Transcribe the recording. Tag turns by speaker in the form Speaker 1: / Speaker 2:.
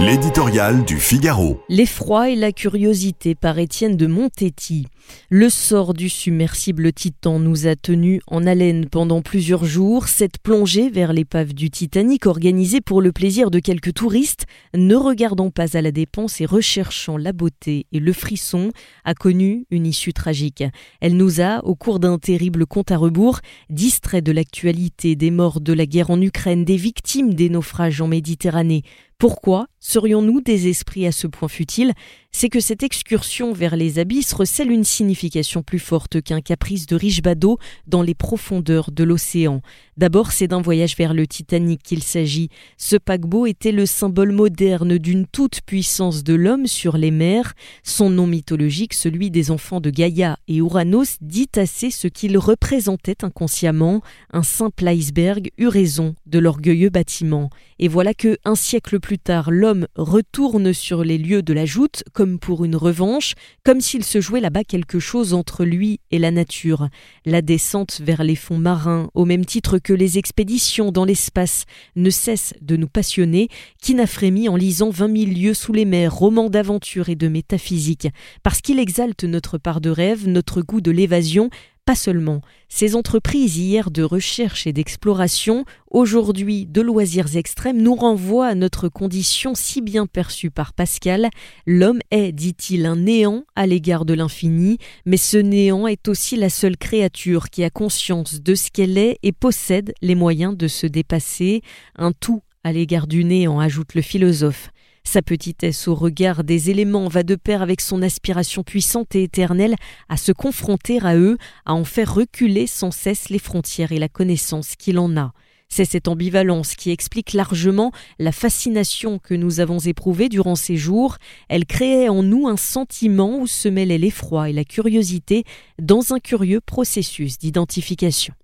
Speaker 1: L'éditorial du Figaro.
Speaker 2: L'effroi et la curiosité par Étienne de Montetti. Le sort du submersible Titan nous a tenus en haleine pendant plusieurs jours. Cette plongée vers l'épave du Titanic, organisée pour le plaisir de quelques touristes, ne regardant pas à la dépense et recherchant la beauté et le frisson, a connu une issue tragique. Elle nous a, au cours d'un terrible compte à rebours, distrait de l'actualité des morts de la guerre en Ukraine, des victimes des naufrages en Méditerranée, pourquoi serions-nous des esprits à ce point futiles? C'est que cette excursion vers les abysses recèle une signification plus forte qu'un caprice de riche badaud dans les profondeurs de l'océan. D'abord, c'est d'un voyage vers le Titanic qu'il s'agit. Ce paquebot était le symbole moderne d'une toute puissance de l'homme sur les mers. Son nom mythologique, celui des enfants de Gaïa et Ouranos, dit assez ce qu'il représentait inconsciemment. Un simple iceberg eut raison de l'orgueilleux bâtiment. Et voilà que, un siècle plus tard, l'homme retourne sur les lieux de la joute comme pour une revanche, comme s'il se jouait là-bas quelque chose entre lui et la nature. La descente vers les fonds marins, au même titre que les expéditions dans l'espace, ne cesse de nous passionner, qui n'a frémi en lisant vingt mille lieues sous les mers, romans d'aventure et de métaphysique, parce qu'il exalte notre part de rêve, notre goût de l'évasion, pas seulement. Ces entreprises hier de recherche et d'exploration, aujourd'hui de loisirs extrêmes, nous renvoient à notre condition si bien perçue par Pascal. L'homme est, dit-il, un néant à l'égard de l'infini, mais ce néant est aussi la seule créature qui a conscience de ce qu'elle est et possède les moyens de se dépasser. Un tout à l'égard du néant, ajoute le philosophe. Sa petitesse au regard des éléments va de pair avec son aspiration puissante et éternelle à se confronter à eux, à en faire reculer sans cesse les frontières et la connaissance qu'il en a. C'est cette ambivalence qui explique largement la fascination que nous avons éprouvée durant ces jours. Elle créait en nous un sentiment où se mêlaient l'effroi et la curiosité dans un curieux processus d'identification.